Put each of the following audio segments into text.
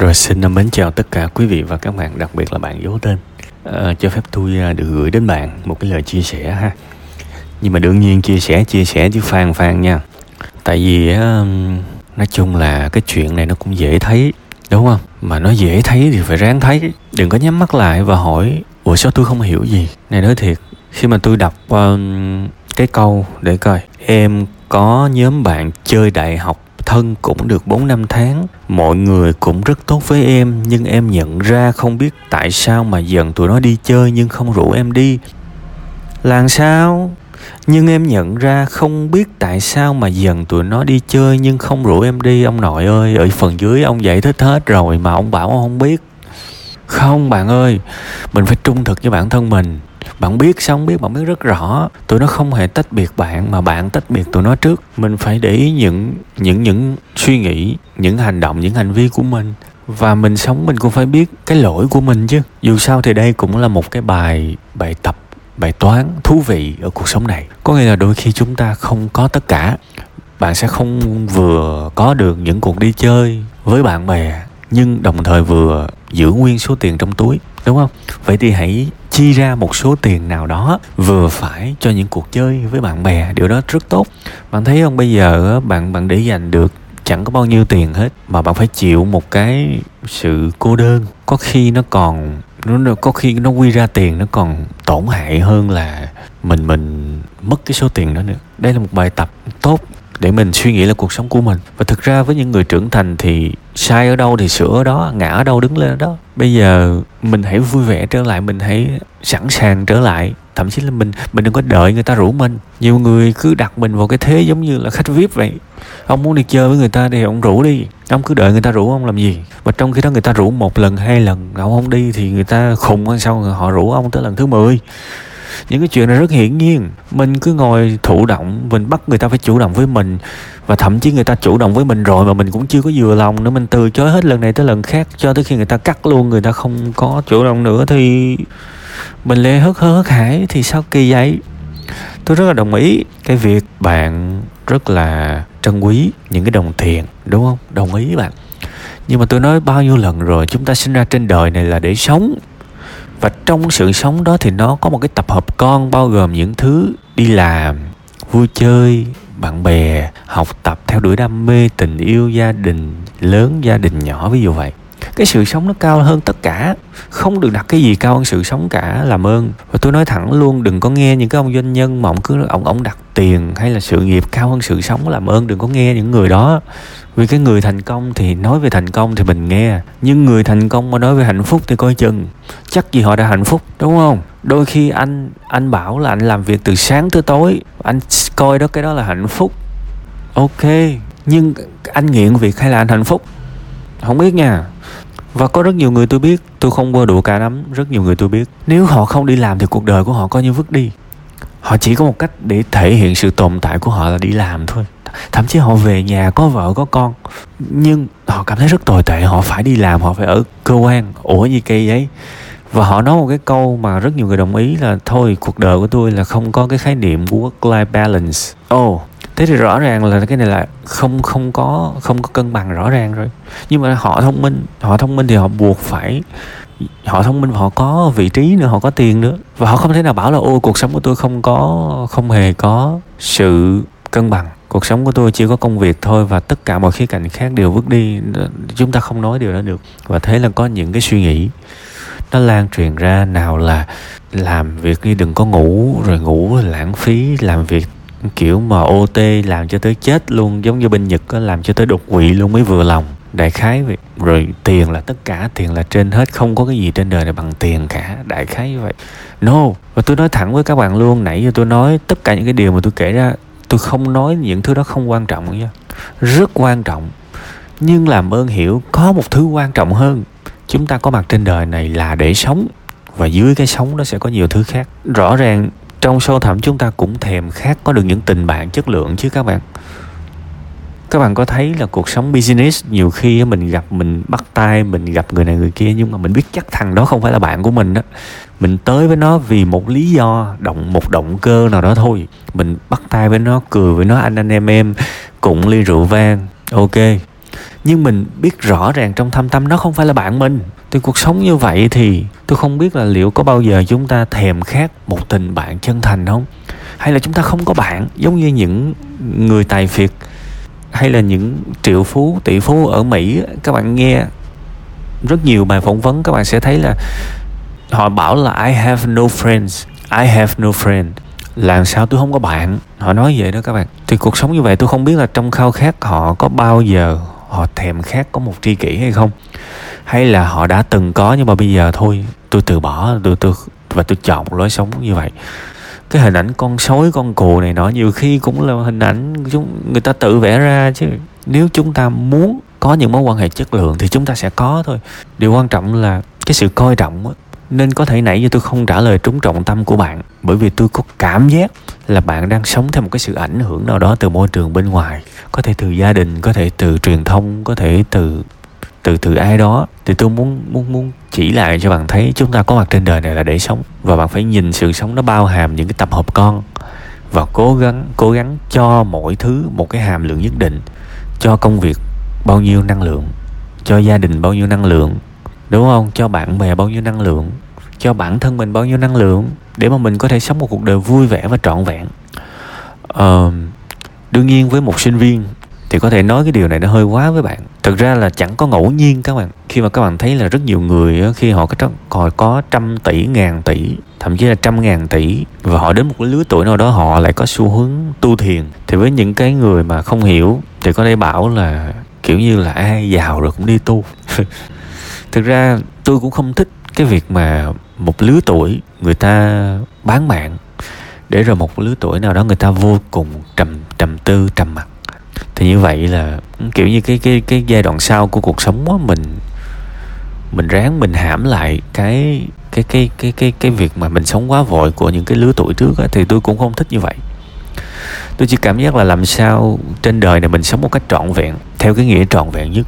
Rồi xin mến chào tất cả quý vị và các bạn, đặc biệt là bạn giấu tên. À, cho phép tôi à, được gửi đến bạn một cái lời chia sẻ ha. Nhưng mà đương nhiên chia sẻ chia sẻ chứ phan phan nha. Tại vì nói chung là cái chuyện này nó cũng dễ thấy đúng không? Mà nó dễ thấy thì phải ráng thấy. Đừng có nhắm mắt lại và hỏi ủa sao tôi không hiểu gì. Này nói thiệt, khi mà tôi đọc um, cái câu để coi em có nhóm bạn chơi đại học thân cũng được 4 năm tháng. Mọi người cũng rất tốt với em Nhưng em nhận ra không biết tại sao mà dần tụi nó đi chơi nhưng không rủ em đi. Làm sao? Nhưng em nhận ra không biết tại sao mà dần tụi nó đi chơi nhưng không rủ em đi. Ông nội ơi, ở phần dưới ông giải thích hết rồi mà ông bảo ông không biết. Không bạn ơi, mình phải trung thực với bản thân mình bạn biết sao không biết? Bạn biết rất rõ, tụi nó không hề tách biệt bạn mà bạn tách biệt tụi nó trước. Mình phải để ý những những những suy nghĩ, những hành động, những hành vi của mình. Và mình sống mình cũng phải biết cái lỗi của mình chứ. Dù sao thì đây cũng là một cái bài bài tập, bài toán thú vị ở cuộc sống này. Có nghĩa là đôi khi chúng ta không có tất cả. Bạn sẽ không vừa có được những cuộc đi chơi với bạn bè, nhưng đồng thời vừa giữ nguyên số tiền trong túi, đúng không? Vậy thì hãy chi ra một số tiền nào đó vừa phải cho những cuộc chơi với bạn bè. Điều đó rất tốt. Bạn thấy không? Bây giờ bạn bạn để dành được chẳng có bao nhiêu tiền hết, mà bạn phải chịu một cái sự cô đơn. Có khi nó còn nó, có khi nó quy ra tiền nó còn tổn hại hơn là mình mình mất cái số tiền đó nữa. Đây là một bài tập tốt để mình suy nghĩ là cuộc sống của mình. Và thực ra với những người trưởng thành thì sai ở đâu thì sửa ở đó, ngã ở đâu đứng lên ở đó. Bây giờ mình hãy vui vẻ trở lại, mình hãy sẵn sàng trở lại. Thậm chí là mình mình đừng có đợi người ta rủ mình. Nhiều người cứ đặt mình vào cái thế giống như là khách vip vậy. Ông muốn đi chơi với người ta thì ông rủ đi. Ông cứ đợi người ta rủ, ông làm gì? Và trong khi đó người ta rủ một lần, hai lần, ông không đi thì người ta khùng hơn sau họ rủ ông tới lần thứ 10 những cái chuyện này rất hiển nhiên. Mình cứ ngồi thụ động, mình bắt người ta phải chủ động với mình. Và thậm chí người ta chủ động với mình rồi mà mình cũng chưa có vừa lòng nữa. Mình từ chối hết lần này tới lần khác, cho tới khi người ta cắt luôn, người ta không có chủ động nữa thì mình lê hớt hớt hải. Thì sao kỳ vậy? Tôi rất là đồng ý. Cái việc bạn rất là trân quý những cái đồng tiền, đúng không? Đồng ý bạn. Nhưng mà tôi nói bao nhiêu lần rồi, chúng ta sinh ra trên đời này là để sống và trong sự sống đó thì nó có một cái tập hợp con, bao gồm những thứ đi làm, vui chơi, bạn bè, học tập theo đuổi đam mê, tình yêu gia đình, lớn, gia đình nhỏ, ví dụ vậy. Cái sự sống nó cao hơn tất cả. Không được đặt cái gì cao hơn sự sống cả, làm ơn. Và tôi nói thẳng luôn, đừng có nghe những cái ông doanh nhân mà ông cứ, ông ông đặt tiền hay là sự nghiệp cao hơn sự sống, làm ơn. Đừng có nghe những người đó vì cái người thành công thì nói về thành công thì mình nghe, nhưng người thành công mà nói về hạnh phúc thì coi chừng. Chắc gì họ đã hạnh phúc, đúng không? Đôi khi anh anh bảo là anh làm việc từ sáng tới tối, anh coi đó cái đó là hạnh phúc. Ok, nhưng anh nghiện việc hay là anh hạnh phúc? Không biết nha. Và có rất nhiều người tôi biết, tôi không bơ đùa cả lắm, rất nhiều người tôi biết. Nếu họ không đi làm thì cuộc đời của họ coi như vứt đi. Họ chỉ có một cách để thể hiện sự tồn tại của họ là đi làm thôi thậm chí họ về nhà có vợ có con. Nhưng họ cảm thấy rất tồi tệ họ phải đi làm họ phải ở cơ quan. Ủa gì kỳ vậy? Và họ nói một cái câu mà rất nhiều người đồng ý là thôi cuộc đời của tôi là không có cái khái niệm work life balance. Oh, thế thì rõ ràng là cái này là không không có không có cân bằng rõ ràng rồi. Nhưng mà họ thông minh họ thông minh thì họ buộc phải họ thông minh họ có vị trí nữa họ có tiền nữa. Và họ không thể nào bảo là ô cuộc sống của tôi không có không hề có sự cân bằng cuộc sống của tôi chỉ có công việc thôi và tất cả mọi khía cạnh khác đều vứt đi. Chúng ta không nói điều đó được. Và thế là có những cái suy nghĩ, nó lan truyền ra nào là làm việc đi đừng có ngủ, rồi ngủ lãng phí, làm việc kiểu mà OT làm cho tới chết luôn, giống như bên Nhật có làm cho tới đột quỵ luôn mới vừa lòng. Đại khái vậy. Rồi tiền là tất cả, tiền là trên hết, không có cái gì trên đời này bằng tiền cả. Đại khái như vậy. No. Và tôi nói thẳng với các bạn luôn, nãy giờ tôi nói tất cả những cái điều mà tôi kể ra tôi không nói những thứ đó không quan trọng nha. Rất quan trọng. Nhưng làm ơn hiểu, có một thứ quan trọng hơn. Chúng ta có mặt trên đời này là để sống. Và dưới cái sống nó sẽ có nhiều thứ khác. Rõ ràng, trong sâu thẳm chúng ta cũng thèm khát có được những tình bạn chất lượng chứ các bạn các bạn có thấy là cuộc sống business nhiều khi mình gặp, mình bắt tay, mình gặp người này người kia, nhưng mà mình biết chắc thằng đó không phải là bạn của mình đó mình tới với nó vì một lý do, động, một động cơ nào đó thôi. Mình bắt tay với nó, cười với nó, anh anh, em em, cũng ly rượu vang. Ok. Nhưng mình biết rõ ràng trong thâm tâm nó không phải là bạn mình. Thì cuộc sống như vậy thì tôi không biết là liệu có bao giờ chúng ta thèm khát một tình bạn chân thành không? Hay là chúng ta không có bạn, giống như những người tài phiệt? Hay là những triệu phú, tỷ phú ở mỹ, các bạn nghe rất nhiều bài phỏng vấn, các bạn sẽ thấy là họ bảo là, I have no friends, I have no friend. Làm sao tôi không có bạn? Họ nói vậy đó các bạn. Thì cuộc sống như vậy tôi không biết là trong khao khát họ có bao giờ họ thèm khát có một tri kỷ hay không, hay là họ đã từng có nhưng mà bây giờ thôi, tôi từ bỏ, tôi tôi, và tôi chọn một lối sống như vậy cái hình ảnh con sói, con cừu này nọ nhiều khi cũng là hình ảnh chúng, người ta tự vẽ ra chứ. Nếu chúng ta muốn có những mối quan hệ chất lượng thì chúng ta sẽ có thôi. Điều quan trọng là cái sự coi trọng nên có thể nãy giờ tôi không trả lời trúng trọng tâm của bạn, bởi vì tôi có cảm giác là bạn đang sống theo một cái sự ảnh hưởng nào đó từ môi trường bên ngoài. Có thể từ gia đình, có thể từ truyền thông, có thể từ từ từ ai đó thì tôi muốn muốn muốn chỉ lại cho bạn thấy chúng ta có mặt trên đời này là để sống. Và bạn phải nhìn sự sống nó bao hàm những cái tập hợp con. Và cố gắng cố gắng cho mỗi thứ một cái hàm lượng nhất định. Cho công việc bao nhiêu năng lượng. Cho gia đình bao nhiêu năng lượng. Đúng không? Cho bạn bè bao nhiêu năng lượng. Cho bản thân mình bao nhiêu năng lượng. Để mà mình có thể sống một cuộc đời vui vẻ và trọn vẹn. Uh, đương nhiên với một sinh viên thì có thể nói cái điều này nó hơi quá với bạn thực ra là chẳng có ngẫu nhiên các bạn. Khi mà các bạn thấy là rất nhiều người khi họ có họ có trăm tỷ, ngàn tỷ, thậm chí là trăm ngàn tỷ, và họ đến một cái lứa tuổi nào đó họ lại có xu hướng tu thiền, thì với những cái người mà không hiểu thì có thể bảo là, kiểu như là, ai giàu rồi cũng đi tu. Thực ra tôi cũng không thích cái việc mà một lứa tuổi người ta bán mạng, để rồi một lứa tuổi nào đó người ta vô cùng trầm trầm tư, trầm mặc thì như vậy là kiểu như cái cái cái giai đoạn sau của cuộc sống á mình mình ráng mình hãm lại cái cái cái cái cái cái việc mà mình sống quá vội của những cái lứa tuổi trước á, thì tôi cũng không thích như vậy. Tôi chỉ cảm giác là làm sao trên đời này mình sống một cách trọn vẹn theo cái nghĩa trọn vẹn nhất.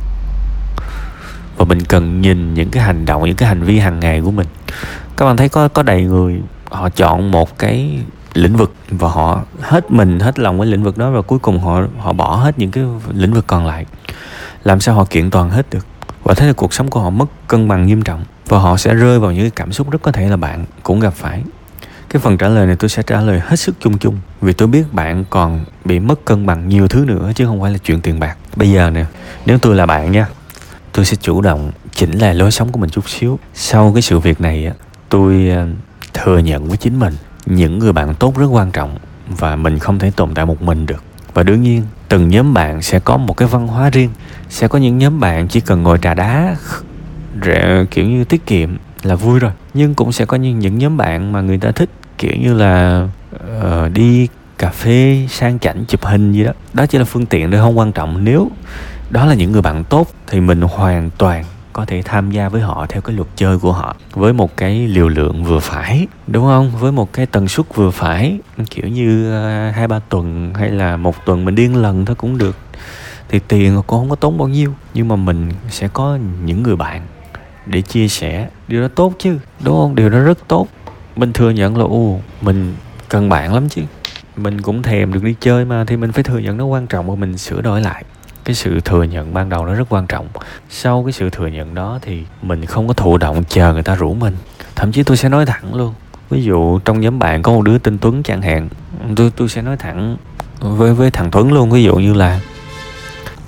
Và mình cần nhìn những cái hành động những cái hành vi hàng ngày của mình. Các bạn thấy có có đầy người họ chọn một cái lĩnh vực và họ hết mình, hết lòng với lĩnh vực đó và cuối cùng họ họ bỏ hết những cái lĩnh vực còn lại. Làm sao họ kiện toàn hết được? Và thế là cuộc sống của họ mất cân bằng nghiêm trọng và họ sẽ rơi vào những cái cảm xúc rất có thể là bạn cũng gặp phải. Cái phần trả lời này tôi sẽ trả lời hết sức chung chung vì tôi biết bạn còn bị mất cân bằng nhiều thứ nữa chứ không phải là chuyện tiền bạc. Bây giờ nè, nếu tôi là bạn nha, tôi sẽ chủ động chỉnh lại lối sống của mình chút xíu. Sau cái sự việc này tôi ờ, thừa nhận với chính mình những người bạn tốt rất quan trọng và mình không thể tồn tại một mình được. Và đương nhiên từng nhóm bạn sẽ có một cái văn hóa riêng sẽ có những nhóm bạn chỉ cần ngồi trà đá rẻ, kiểu như tiết kiệm là vui rồi. Nhưng cũng sẽ có những, những nhóm bạn mà người ta thích kiểu như là uh, đi cà phê sang chảnh chụp hình gì đó. Đó chỉ là phương tiện thôi không quan trọng. Nếu đó là những người bạn tốt thì mình hoàn toàn có thể tham gia với họ theo cái luật chơi của họ. Với một cái liều lượng vừa phải, đúng không? Với một cái tần suất vừa phải, kiểu như ờ, hai ba tuần hay là một tuần mình điên lần thôi cũng được. Thì tiền cũng không có tốn bao nhiêu, nhưng mà mình sẽ có những người bạn để chia sẻ. Điều đó tốt chứ, đúng không? Điều đó rất tốt. Mình thừa nhận là ô mình cần bạn lắm chứ. Mình cũng thèm được đi chơi mà, thì mình phải thừa nhận nó quan trọng và mình sửa đổi lại cái sự thừa nhận ban đầu nó rất quan trọng. Sau cái sự thừa nhận đó thì mình không có thụ động chờ người ta rủ mình. Thậm chí tôi sẽ nói thẳng luôn. Ví dụ trong nhóm bạn có một đứa tên tuấn chẳng hạn tôi tôi sẽ nói thẳng với với thằng tuấn luôn. Ví dụ như là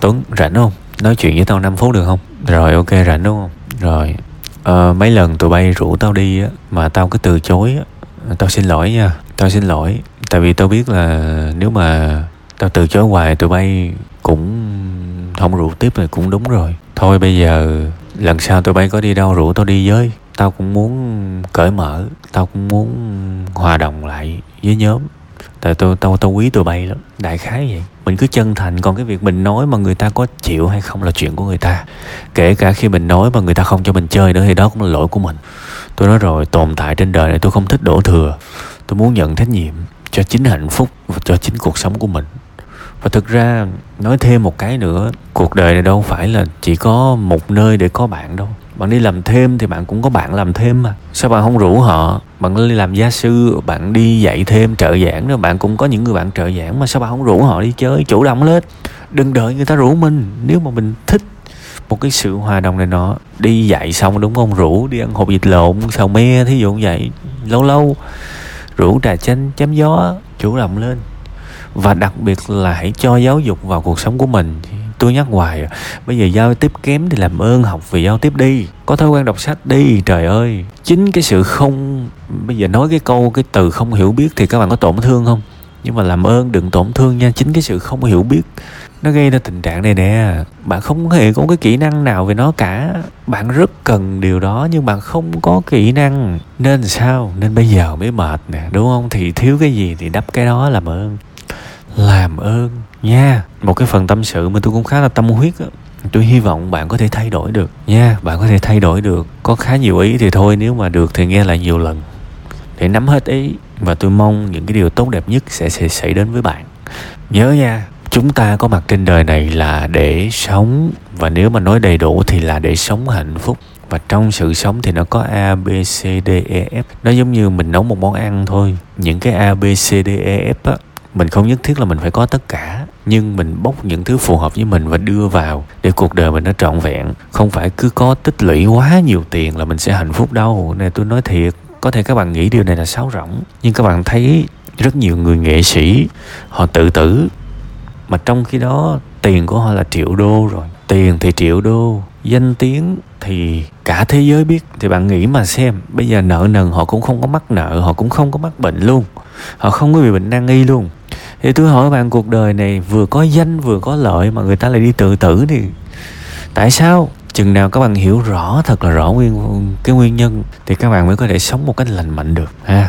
tuấn rảnh không? Nói chuyện với tao 5 phút được không? Rồi ok rảnh đúng không? Rồi uh, mấy lần tụi bay rủ tao đi á mà tao cứ từ chối á tao xin lỗi nha tao xin lỗi. Tại vì tao biết là nếu mà tao từ chối hoài tụi bay cũng không rủ tiếp thì cũng đúng rồi. Thôi bây giờ, lần sau tụi bay có đi đâu rủ tao đi với. Tao cũng muốn cởi mở, tao cũng muốn hòa đồng lại với nhóm. Tại tôi tao tao quý tụi bay lắm. Đại khái vậy. Mình cứ chân thành, còn cái việc mình nói mà người ta có chịu hay không là chuyện của người ta. Kể cả khi mình nói mà người ta không cho mình chơi nữa thì đó cũng là lỗi của mình. Tôi nói rồi tồn tại trên đời này tôi không thích đổ thừa. Tôi muốn nhận trách nhiệm cho chính hạnh phúc và cho chính cuộc sống của mình và thực ra, nói thêm một cái nữa, cuộc đời này đâu phải là chỉ có một nơi để có bạn đâu. Bạn đi làm thêm thì bạn cũng có bạn làm thêm mà. Sao bạn không rủ họ? Bạn đi làm gia sư, bạn đi dạy thêm, trợ giảng rồi bạn cũng có những người bạn trợ giảng mà sao bạn không rủ họ đi chơi, chủ động lên? Đừng đợi người ta rủ mình. Nếu mà mình thích một cái sự hòa đồng này nọ, đi dạy xong đúng không? Rủ đi ăn hộp vịt lộn, xào me, thí dụ như vậy. Lâu lâu, rủ trà chanh, chém gió, chủ động lên và đặc biệt là hãy cho giáo dục vào cuộc sống của mình. Tôi nhắc hoài, bây giờ giao tiếp kém thì làm ơn học về giao tiếp đi. Có thói quen đọc sách đi, trời ơi. Chính cái sự không, bây giờ nói cái câu, cái từ không hiểu biết thì các bạn có tổn thương không? Nhưng mà làm ơn đừng tổn thương nha, chính cái sự không hiểu biết, nó gây ra tình trạng này nè. Bạn không hề có cái kỹ năng nào về nó cả. Bạn rất cần điều đó, nhưng bạn không có kỹ năng. Nên sao? Nên bây giờ mới mệt nè, đúng không? Thì thiếu cái gì thì đắp cái đó làm ơn làm ơn nha. Một cái phần tâm sự mà tôi cũng khá là tâm huyết á. Tôi hy vọng bạn có thể thay đổi được nha. Bạn có thể thay đổi được. Có khá nhiều ý thì thôi nếu mà được thì nghe lại nhiều lần. Để nắm hết ý và tôi mong những cái điều tốt đẹp nhất sẽ, sẽ xảy đến với bạn. Nhớ nha chúng ta có mặt trên đời này là để sống và nếu mà nói đầy đủ thì là để sống hạnh phúc. Và trong sự sống thì nó có A, B, C, D, E, F. Nó giống như mình nấu một món ăn thôi. Những cái A, B, C, D, E, F á mình không nhất thiết là mình phải có tất cả, nhưng mình bốc những thứ phù hợp với mình và đưa vào để cuộc đời mình nó trọn vẹn. Không phải cứ có tích lũy quá nhiều tiền là mình sẽ hạnh phúc đâu. Này, tôi nói thiệt, có thể các bạn nghĩ điều này là sáo rỗng, nhưng các bạn thấy rất nhiều người nghệ sĩ, họ tự tử. Mà trong khi đó, tiền của họ là triệu đô rồi tiền thì triệu đô, danh tiếng thì cả thế giới biết. Thì bạn nghĩ mà xem, bây giờ nợ nần họ cũng không có mắc nợ, họ cũng không có mắc bệnh luôn. Họ không có bị bệnh nan y luôn. Thì tôi hỏi bạn, cuộc đời này vừa có danh, vừa có lợi mà người ta lại đi tự tử thì tại sao? Chừng nào các bạn hiểu rõ, thật là rõ nguyên, cái nguyên nhân, thì các bạn mới có thể sống một cách lành mạnh được, ha?